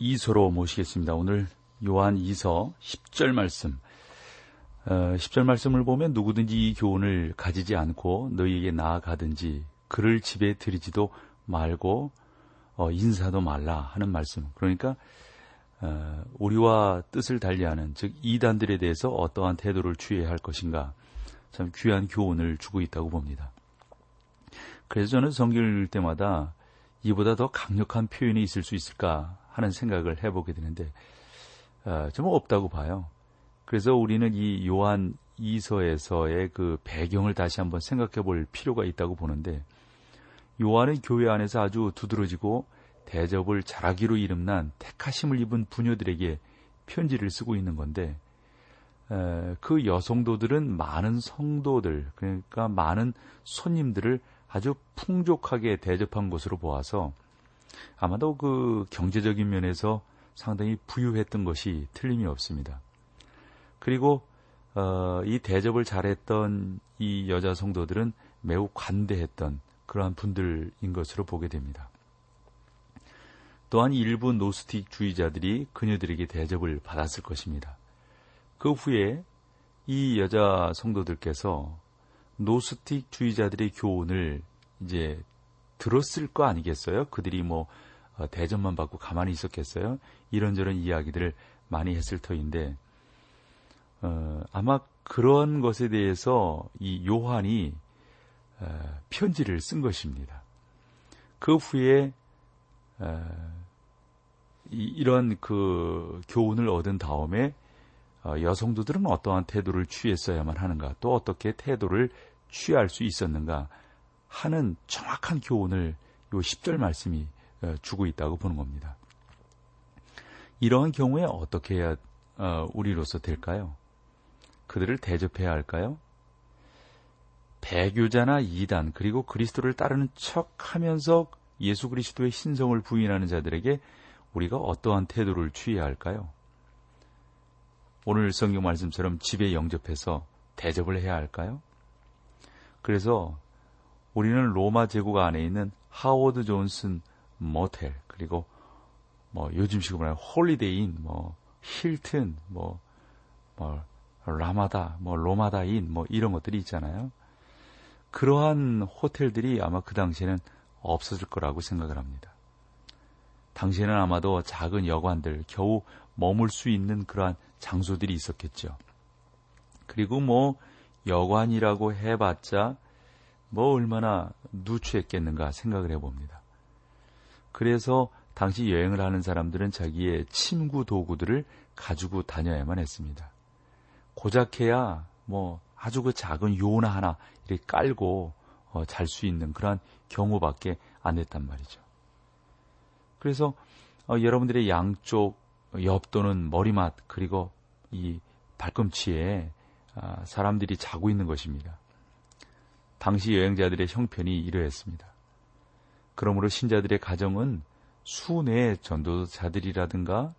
2서로 모시겠습니다. 오늘 요한 2서 10절 말씀. 어, 10절 말씀을 보면 누구든지 이 교훈을 가지지 않고 너희에게 나아가든지 그를 집에 들이지도 말고 어, 인사도 말라 하는 말씀. 그러니까 어, 우리와 뜻을 달리하는 즉 이단들에 대해서 어떠한 태도를 취해야 할 것인가 참 귀한 교훈을 주고 있다고 봅니다. 그래서 저는 성경을 읽을 때마다 이보다 더 강력한 표현이 있을 수 있을까 하는 생각을 해보게 되는데 어, 좀 없다고 봐요. 그래서 우리는 이 요한 2서에서의 그 배경을 다시 한번 생각해 볼 필요가 있다고 보는데 요한은 교회 안에서 아주 두드러지고 대접을 잘하기로 이름난 택하심을 입은 부녀들에게 편지를 쓰고 있는 건데 에, 그 여성도들은 많은 성도들 그러니까 많은 손님들을 아주 풍족하게 대접한 것으로 보아서 아마도 그 경제적인 면에서 상당히 부유했던 것이 틀림이 없습니다. 그리고 어, 이 대접을 잘했던 이 여자 성도들은 매우 관대했던 그러한 분들인 것으로 보게 됩니다. 또한 일부 노스틱 주의자들이 그녀들에게 대접을 받았을 것입니다. 그 후에 이 여자 성도들께서 노스틱 주의자들의 교훈을 이제 들었을 거 아니겠어요? 그들이 뭐 어, 대접만 받고 가만히 있었겠어요? 이런저런 이야기들을 많이 했을 터인데 어, 아마 그런 것에 대해서 이 요한이 어, 편지를 쓴 것입니다. 그 후에 어, 이, 이런 그 교훈을 얻은 다음에 어, 여성도들은 어떠한 태도를 취했어야만 하는가, 또 어떻게 태도를 취할 수 있었는가 하는 정확한 교훈을 요 10절 말씀이 어, 주고 있다고 보는 겁니다. 이러한 경우에 어떻게 해야 어, 우리로서 될까요? 그들을 대접해야 할까요? 배교자나 이단 그리고 그리스도를 따르는 척하면서 예수 그리스도의 신성을 부인하는 자들에게 우리가 어떠한 태도를 취해야 할까요? 오늘 성경 말씀처럼 집에 영접해서 대접을 해야 할까요? 그래서 우리는 로마 제국 안에 있는 하워드 존슨 모텔 그리고 뭐 요즘식으로 말하면 홀리데이인 뭐 힐튼 뭐, 뭐 라마다 뭐 로마다인 뭐 이런 것들이 있잖아요. 그러한 호텔들이 아마 그 당시에는 없어질 거라고 생각을 합니다. 당시에는 아마도 작은 여관들 겨우 머물 수 있는 그러한 장소들이 있었겠죠. 그리고 뭐 여관이라고 해봤자 뭐 얼마나 누추했겠는가 생각을 해봅니다. 그래서 당시 여행을 하는 사람들은 자기의 침구 도구들을 가지고 다녀야만 했습니다. 고작해야 뭐 아주 그 작은 요나 하나 이렇게 깔고 어, 잘 수 있는 그러한 경우밖에 안 됐단 말이죠. 그래서 어, 여러분들의 양쪽 옆 또는 머리맡 그리고 이 발꿈치에 아, 사람들이 자고 있는 것입니다. 당시 여행자들의 형편이 이러했습니다. 그러므로 신자들의 가정은 수뇌 전도자들이라든가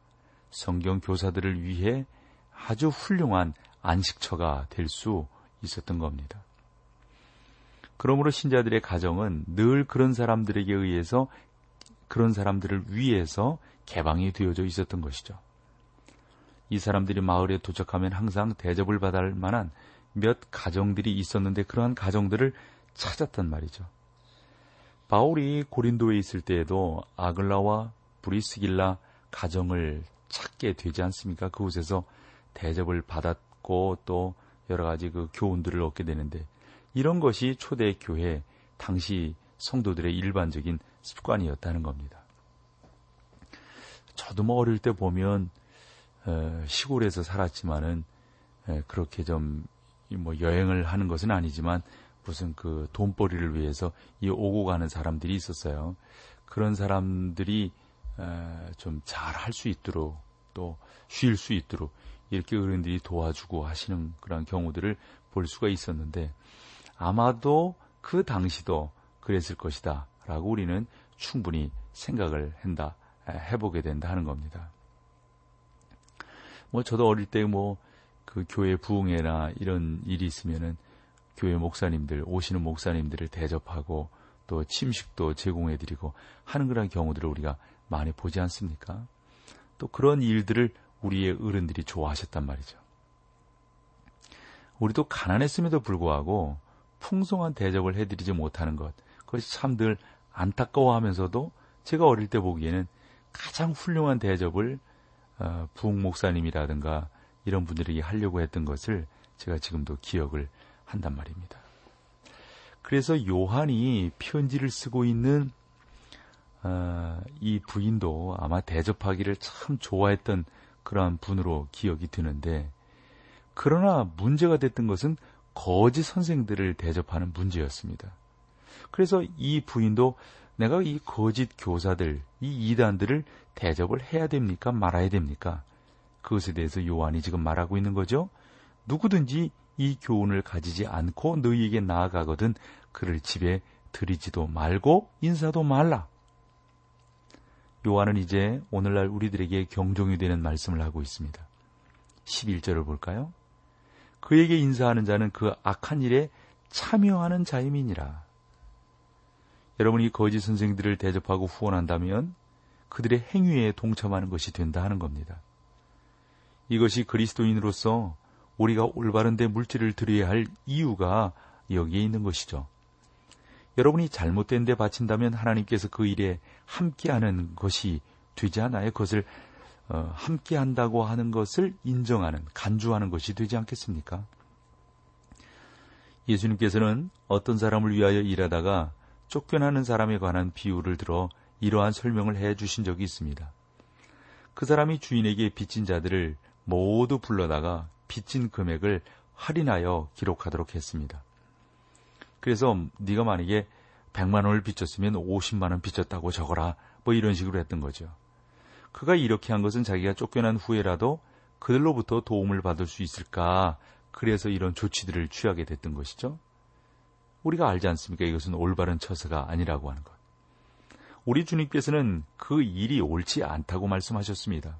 성경 교사들을 위해 아주 훌륭한 안식처가 될 수 있었던 겁니다. 그러므로 신자들의 가정은 늘 그런 사람들에게 의해서 그런 사람들을 위해서 개방이 되어져 있었던 것이죠. 이 사람들이 마을에 도착하면 항상 대접을 받을 만한 몇 가정들이 있었는데 그러한 가정들을 찾았단 말이죠. 바울이 고린도에 있을 때에도 아글라와 브리스길라 가정을 찾게 되지 않습니까? 그곳에서 대접을 받았고 또 여러 가지 그 교훈들을 얻게 되는데 이런 것이 초대 교회 당시 성도들의 일반적인 습관이었다는 겁니다. 저도 뭐 어릴 때 보면 시골에서 살았지만은 그렇게 좀 뭐 여행을 하는 것은 아니지만 무슨 그 돈벌이를 위해서 이 오고 가는 사람들이 있었어요. 그런 사람들이 좀 잘 할 수 있도록 또 쉴 수 있도록 이렇게 어른들이 도와주고 하시는 그런 경우들을 볼 수가 있었는데 아마도 그 당시도 그랬을 것이다 라고 우리는 충분히 생각을 한다 해보게 된다 하는 겁니다. 뭐 저도 어릴 때 뭐 그 교회 부흥회나 이런 일이 있으면은 교회 목사님들 오시는 목사님들을 대접하고 또 침식도 제공해드리고 하는 그런 경우들을 우리가 많이 보지 않습니까? 또 그런 일들을 우리의 어른들이 좋아하셨단 말이죠. 우리도 가난했음에도 불구하고 풍성한 대접을 해드리지 못하는 것, 그것이 참 늘 안타까워하면서도 제가 어릴 때 보기에는 가장 훌륭한 대접을 어, 부흥 목사님이라든가 이런 분들에게 하려고 했던 것을 제가 지금도 기억을 한단 말입니다. 그래서 요한이 편지를 쓰고 있는 어, 이 부인도 아마 대접하기를 참 좋아했던 그러한 분으로 기억이 드는데 그러나 문제가 됐던 것은 거짓 선생들을 대접하는 문제였습니다. 그래서 이 부인도 내가 이 거짓 교사들, 이 이단들을 대접을 해야 됩니까? 말아야 됩니까? 그것에 대해서 요한이 지금 말하고 있는 거죠. 누구든지 이 교훈을 가지지 않고 너희에게 나아가거든 그를 집에 들이지도 말고 인사도 말라. 요한은 이제 오늘날 우리들에게 경종이 되는 말씀을 하고 있습니다. 11절을 볼까요? 그에게 인사하는 자는 그 악한 일에 참여하는 자임이니라. 여러분이 거짓 선생들을 대접하고 후원한다면 그들의 행위에 동참하는 것이 된다 하는 겁니다. 이것이 그리스도인으로서 우리가 올바른 데 물질을 드려야 할 이유가 여기에 있는 것이죠. 여러분이 잘못된 데 바친다면 하나님께서 그 일에 함께하는 것이 되지 않아요. 그것을 어, 함께한다고 하는 것을 인정하는 간주하는 것이 되지 않겠습니까? 예수님께서는 어떤 사람을 위하여 일하다가 쫓겨나는 사람에 관한 비유를 들어 이러한 설명을 해 주신 적이 있습니다. 그 사람이 주인에게 빚진 자들을 모두 불러다가 빚진 금액을 할인하여 기록하도록 했습니다. 그래서 네가 만약에 100만 원을 빚졌으면 50만 원 빚졌다고 적어라. 뭐 이런 식으로 했던 거죠. 그가 이렇게 한 것은 자기가 쫓겨난 후에라도 그들로부터 도움을 받을 수 있을까? 그래서 이런 조치들을 취하게 됐던 것이죠. 우리가 알지 않습니까? 이것은 올바른 처사가 아니라고 하는 것. 우리 주님께서는 그 일이 옳지 않다고 말씀하셨습니다.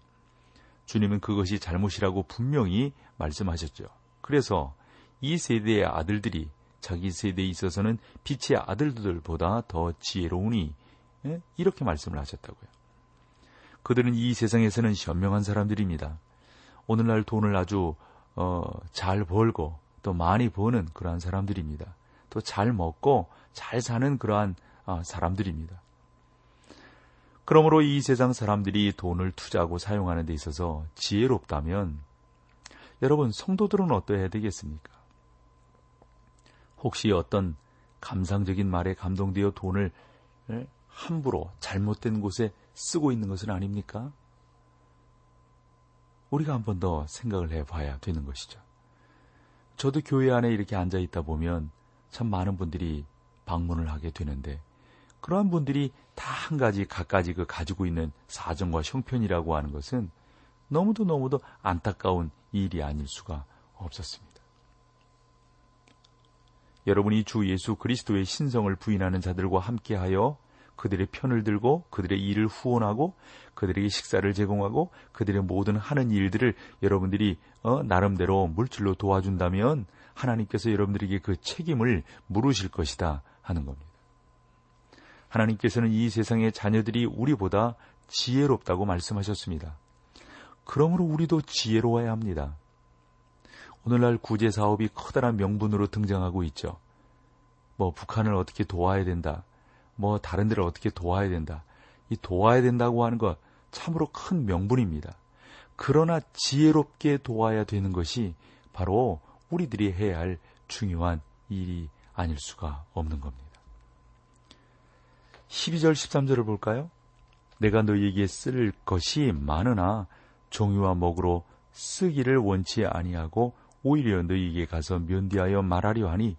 주님은 그것이 잘못이라고 분명히 말씀하셨죠. 그래서 이 세대의 아들들이 자기 세대에 있어서는 빛의 아들들보다 더 지혜로우니 예? 이렇게 말씀을 하셨다고요. 그들은 이 세상에서는 현명한 사람들입니다. 오늘날 돈을 아주 어, 잘 벌고 또 많이 버는 그러한 사람들입니다. 또 잘 먹고 잘 사는 그러한 어, 사람들입니다. 그러므로 이 세상 사람들이 돈을 투자하고 사용하는 데 있어서 지혜롭다면 여러분 성도들은 어떠해야 되겠습니까? 혹시 어떤 감상적인 말에 감동되어 돈을 함부로 잘못된 곳에 쓰고 있는 것은 아닙니까? 우리가 한 번 더 생각을 해봐야 되는 것이죠. 저도 교회 안에 이렇게 앉아 있다 보면 참 많은 분들이 방문을 하게 되는데 그러한 분들이 다 한 가지 각가지 그 가지고 있는 사정과 형편이라고 하는 것은 너무도 너무도 안타까운 일이 아닐 수가 없었습니다. 여러분이 주 예수 그리스도의 신성을 부인하는 자들과 함께하여 그들의 편을 들고 그들의 일을 후원하고 그들에게 식사를 제공하고 그들의 모든 하는 일들을 여러분들이 어, 나름대로 물질로 도와준다면 하나님께서 여러분들에게 그 책임을 물으실 것이다 하는 겁니다. 하나님께서는 이 세상의 자녀들이 우리보다 지혜롭다고 말씀하셨습니다. 그러므로 우리도 지혜로워야 합니다. 오늘날 구제 사업이 커다란 명분으로 등장하고 있죠. 뭐 북한을 어떻게 도와야 된다. 뭐 다른 데를 어떻게 도와야 된다. 이 도와야 된다고 하는 것 참으로 큰 명분입니다. 그러나 지혜롭게 도와야 되는 것이 바로 우리들이 해야 할 중요한 일이 아닐 수가 없는 겁니다. 12절 13절을 볼까요? 내가 너희에게 쓸 것이 많으나 종유와 먹으로 쓰기를 원치 아니하고 오히려 너희에게 가서 면대하여 말하려 하니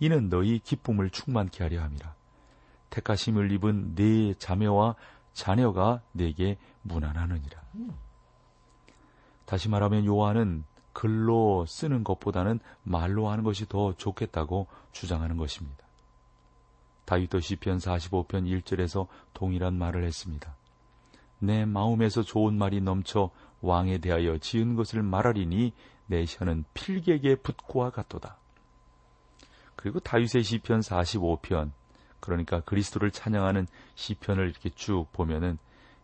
이는 너희 기쁨을 충만케 하려 함이라. 택하심을 입은 네 자매와 자녀가 내게 무난하느니라. 다시 말하면 요한은 글로 쓰는 것보다는 말로 하는 것이 더 좋겠다고 주장하는 것입니다. 다윗도 시편 45편 1절에서 동일한 말을 했습니다. 내 마음에서 좋은 말이 넘쳐 왕에 대하여 지은 것을 말하리니 내 혀는 필객의 붓과 같도다. 그리고 다윗의 시편 45편 그러니까 그리스도를 찬양하는 시편을 이렇게 쭉 보면은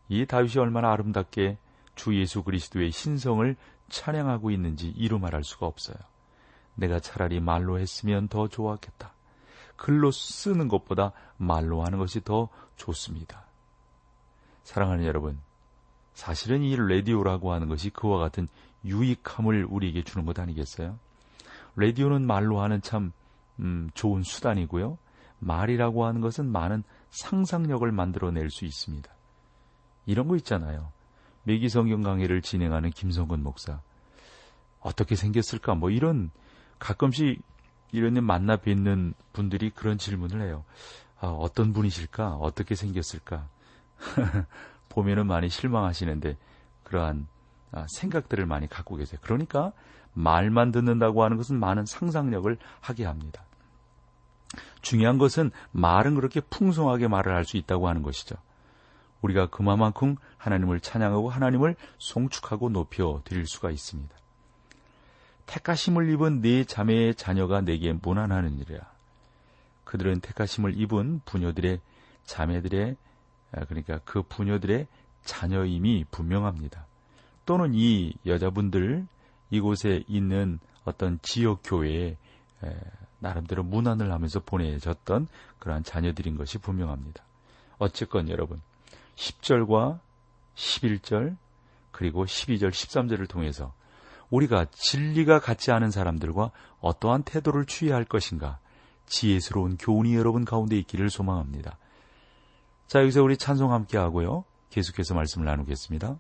이 다윗이 얼마나 아름답게 주 예수 그리스도의 신성을 찬양하고 있는지 이루 말할 수가 없어요. 내가 차라리 말로 했으면 더 좋았겠다. 글로 쓰는 것보다 말로 하는 것이 더 좋습니다. 사랑하는 여러분, 사실은 이 라디오라고 하는 것이 그와 같은 유익함을 우리에게 주는 것 아니겠어요? 라디오는 말로 하는 참 음, 좋은 수단이고요. 말이라고 하는 것은 많은 상상력을 만들어낼 수 있습니다. 이런 거 있잖아요. 매기 성경 강의를 진행하는 김성근 목사. 어떻게 생겼을까? 뭐 이런 가끔씩 이런 데 만나 뵙는 분들이 그런 질문을 해요. 아, 어떤 분이실까? 어떻게 생겼을까? 보면은 많이 실망하시는데 그러한 아, 생각들을 많이 갖고 계세요. 그러니까 말만 듣는다고 하는 것은 많은 상상력을 하게 합니다. 중요한 것은 말은 그렇게 풍성하게 말을 할 수 있다고 하는 것이죠. 우리가 그만큼 하나님을 찬양하고 하나님을 송축하고 높여 드릴 수가 있습니다. 택하심을 입은 네 자매의 자녀가 내게 무난하느니라. 그들은 택하심을 입은 부녀들의 자매들의 아, 그러니까 그 부녀들의 자녀임이 분명합니다. 또는 이 여자분들 이곳에 있는 어떤 지역 교회에 나름대로 문안을 하면서 보내졌던 그러한 자녀들인 것이 분명합니다. 어쨌건 여러분 10절과 11절 그리고 12절 13절을 통해서 우리가 진리가 같지 않은 사람들과 어떠한 태도를 취해야 할 것인가 지혜스러운 교훈이 여러분 가운데 있기를 소망합니다. 자, 여기서 우리 찬송 함께 하고요. 계속해서 말씀을 나누겠습니다.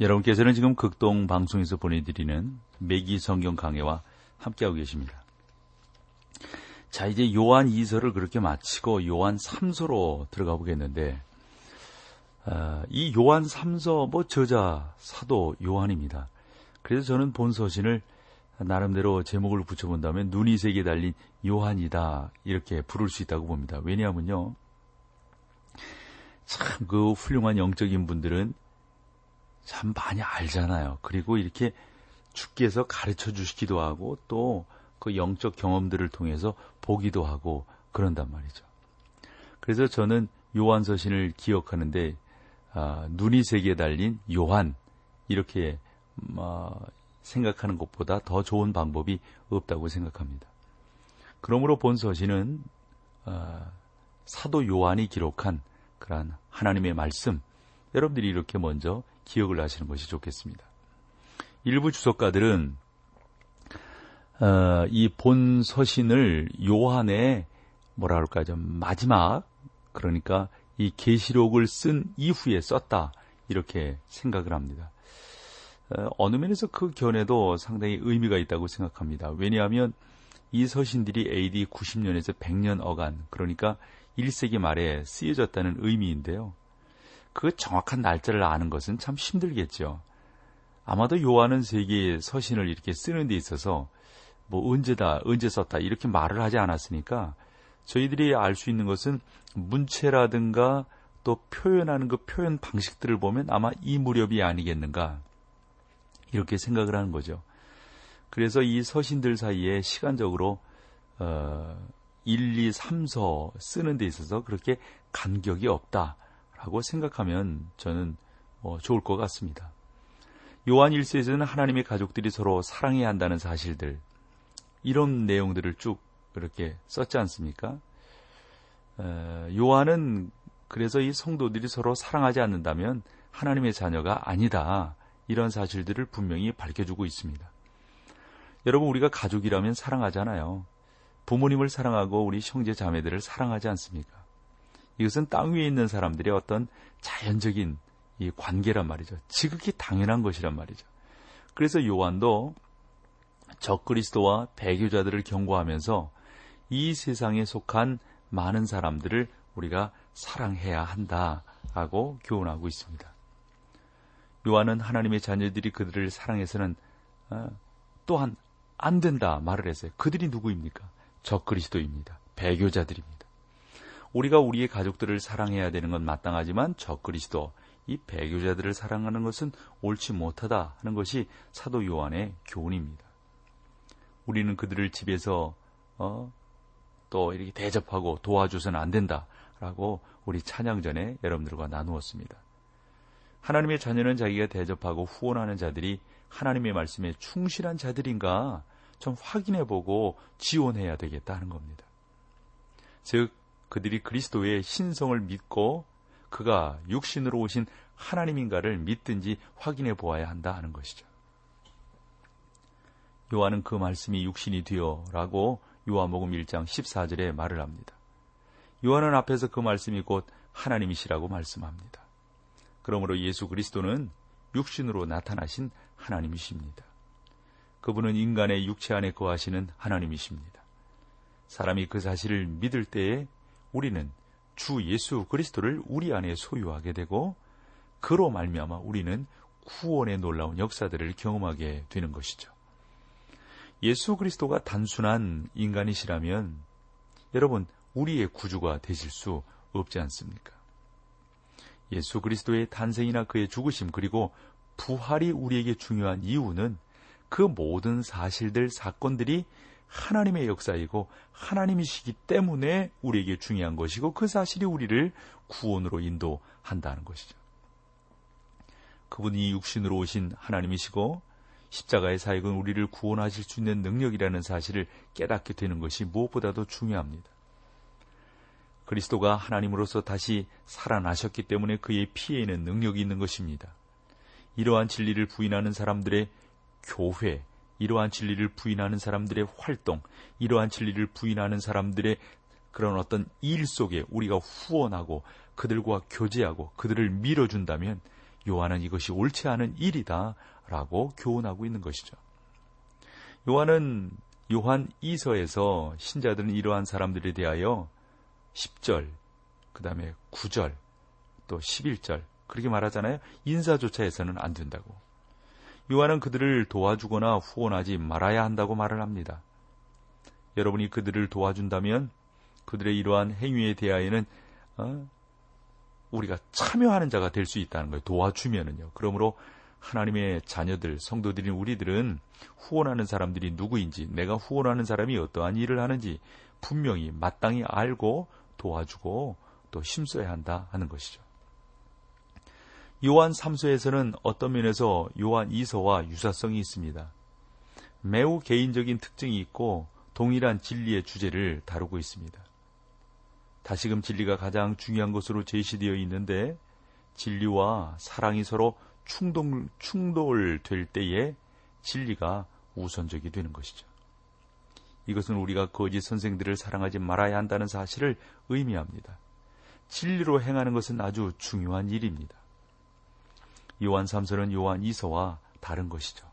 여러분께서는 지금 극동 방송에서 보내드리는 매기 성경 강해와 함께하고 계십니다. 자, 이제 요한 2서를 그렇게 마치고 요한 3서로 들어가 보겠는데, 어, 이 요한 3서 뭐 저자 사도 요한입니다. 그래서 저는 본 서신을 나름대로 제목을 붙여본다면 눈이 세게 달린 요한이다 이렇게 부를 수 있다고 봅니다. 왜냐하면요. 참 그 훌륭한 영적인 분들은 참 많이 알잖아요. 그리고 이렇게 주께서 가르쳐 주시기도 하고 또 그 영적 경험들을 통해서 보기도 하고 그런단 말이죠. 그래서 저는 요한 서신을 기억하는데 아, 눈이 세게 달린 요한 이렇게 어, 생각하는 것보다 더 좋은 방법이 없다고 생각합니다. 그러므로 본 서신은 어, 사도 요한이 기록한 그러한 하나님의 말씀 여러분들이 이렇게 먼저 기억을 하시는 것이 좋겠습니다. 일부 주석가들은 어, 이본 서신을 요한의 뭐라 그럴까 좀 마지막 그러니까 이 계시록을 쓴 이후에 썼다 이렇게 생각을 합니다. 어, 어느 면에서 그 견해도 상당히 의미가 있다고 생각합니다. 왜냐하면 이 서신들이 AD 90년에서 100년 어간 그러니까 1세기 말에 쓰여졌다는 의미인데요. 그 정확한 날짜를 아는 것은 참 힘들겠죠. 아마도 요한은 세계의 서신을 이렇게 쓰는 데 있어서 뭐 언제다, 언제 썼다 이렇게 말을 하지 않았으니까 저희들이 알 수 있는 것은 문체라든가 또 표현하는 그 표현 방식들을 보면 아마 이 무렵이 아니겠는가 이렇게 생각을 하는 거죠. 그래서 이 서신들 사이에 시간적으로 어 1, 2, 3서 쓰는 데 있어서 그렇게 간격이 없다 라고 생각하면 저는 뭐 좋을 것 같습니다. 요한 1세에서는 하나님의 가족들이 서로 사랑해야 한다는 사실들 이런 내용들을 쭉 이렇게 썼지 않습니까? 요한은 그래서 이 성도들이 서로 사랑하지 않는다면 하나님의 자녀가 아니다. 이런 사실들을 분명히 밝혀주고 있습니다. 여러분, 우리가 가족이라면 사랑하잖아요. 부모님을 사랑하고 우리 형제 자매들을 사랑하지 않습니까? 이것은 땅 위에 있는 사람들의 어떤 자연적인 이 관계란 말이죠. 지극히 당연한 것이란 말이죠. 그래서 요한도 적그리스도와 배교자들을 경고하면서 이 세상에 속한 많은 사람들을 우리가 사랑해야 한다라고 교훈하고 있습니다. 요한은 하나님의 자녀들이 그들을 사랑해서는 어, 또한 안 된다 말을 했어요. 그들이 누구입니까? 적그리스도입니다. 배교자들입니다. 우리가 우리의 가족들을 사랑해야 되는 건 마땅하지만 적그리스도 이 배교자들을 사랑하는 것은 옳지 못하다 하는 것이 사도 요한의 교훈입니다. 우리는 그들을 집에서 어, 또 이렇게 대접하고 도와줘서는 안 된다라고 우리 찬양 전에 여러분들과 나누었습니다. 하나님의 자녀는 자기가 대접하고 후원하는 자들이 하나님의 말씀에 충실한 자들인가 좀 확인해 보고 지원해야 되겠다는 겁니다. 즉, 그들이 그리스도의 신성을 믿고 그가 육신으로 오신 하나님인가를 믿든지 확인해 보아야 한다 하는 것이죠. 요한은 그 말씀이 육신이 되어라고 요한복음 1장 14절에 말을 합니다. 요한은 앞에서 그 말씀이 곧 하나님이시라고 말씀합니다. 그러므로 예수 그리스도는 육신으로 나타나신 하나님이십니다. 그분은 인간의 육체 안에 거하시는 하나님이십니다. 사람이 그 사실을 믿을 때에 우리는 주 예수 그리스도를 우리 안에 소유하게 되고 그로 말미암아 우리는 구원의 놀라운 역사들을 경험하게 되는 것이죠. 예수 그리스도가 단순한 인간이시라면 여러분 우리의 구주가 되실 수 없지 않습니까? 예수 그리스도의 탄생이나 그의 죽으심 그리고 부활이 우리에게 중요한 이유는 그 모든 사실들 사건들이 하나님의 역사이고 하나님이시기 때문에 우리에게 중요한 것이고 그 사실이 우리를 구원으로 인도한다는 것이죠. 그분이 육신으로 오신 하나님이시고 십자가의 사역은 우리를 구원하실 수 있는 능력이라는 사실을 깨닫게 되는 것이 무엇보다도 중요합니다. 그리스도가 하나님으로서 다시 살아나셨기 때문에 그의 피에는 능력이 있는 것입니다. 이러한 진리를 부인하는 사람들의 교회, 이러한 진리를 부인하는 사람들의 활동, 이러한 진리를 부인하는 사람들의 그런 어떤 일 속에 우리가 후원하고 그들과 교제하고 그들을 밀어준다면 요한은 이것이 옳지 않은 일이다 라고 교훈하고 있는 것이죠. 요한은 요한 2서에서 신자들은 이러한 사람들에 대하여 10절, 그 다음에 9절, 또 11절, 그렇게 말하잖아요. 인사조차 해서는 안 된다고. 요한은 그들을 도와주거나 후원하지 말아야 한다고 말을 합니다. 여러분이 그들을 도와준다면 그들의 이러한 행위에 대하여는 어? 우리가 참여하는 자가 될 수 있다는 거예요. 도와주면은요. 그러므로 하나님의 자녀들, 성도들인 우리들은 후원하는 사람들이 누구인지, 내가 후원하는 사람이 어떠한 일을 하는지 분명히 마땅히 알고 도와주고 또 힘써야 한다 하는 것이죠. 요한 3서에서는 어떤 면에서 요한 2서와 유사성이 있습니다. 매우 개인적인 특징이 있고 동일한 진리의 주제를 다루고 있습니다. 다시금 진리가 가장 중요한 것으로 제시되어 있는데 진리와 사랑이 서로 충돌, 충돌될 때에 진리가 우선적이 되는 것이죠. 이것은 우리가 거짓 선생들을 사랑하지 말아야 한다는 사실을 의미합니다. 진리로 행하는 것은 아주 중요한 일입니다. 요한 3서는 요한 2서와 다른 것이죠.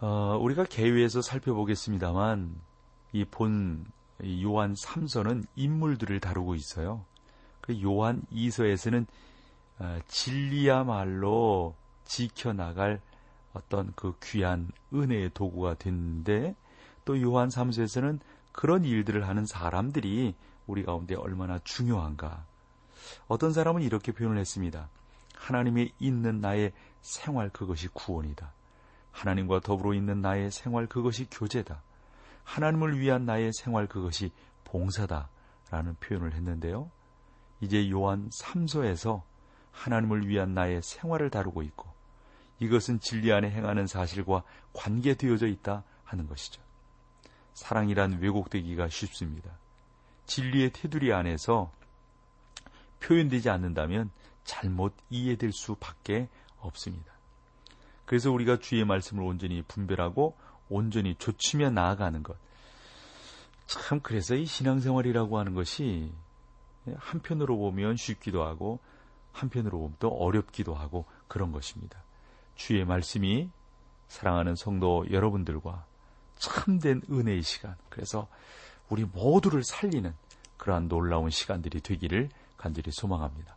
어, 우리가 개요에서 살펴보겠습니다만 이 본 요한 3서는 인물들을 다루고 있어요. 그 요한 2서에서는 어, 진리야말로 지켜나갈 어떤 그 귀한 은혜의 도구가 됐는데 또 요한 3서에서는 그런 일들을 하는 사람들이 우리 가운데 얼마나 중요한가. 어떤 사람은 이렇게 표현을 했습니다. 하나님의 있는 나의 생활 그것이 구원이다. 하나님과 더불어 있는 나의 생활 그것이 교제다. 하나님을 위한 나의 생활 그것이 봉사다. 라는 표현을 했는데요. 이제 요한 3서에서 하나님을 위한 나의 생활을 다루고 있고 이것은 진리 안에 행하는 사실과 관계되어져 있다 하는 것이죠. 사랑이란 왜곡되기가 쉽습니다. 진리의 테두리 안에서 표현되지 않는다면 잘못 이해될 수밖에 없습니다. 그래서 우리가 주의 말씀을 온전히 분별하고 온전히 조치며 나아가는 것. 참 그래서 이 신앙생활이라고 하는 것이 한편으로 보면 쉽기도 하고 한편으로 보면 또 어렵기도 하고 그런 것입니다. 주의 말씀이 사랑하는 성도 여러분들과 참된 은혜의 시간. 그래서 우리 모두를 살리는 그러한 놀라운 시간들이 되기를 간절히 소망합니다.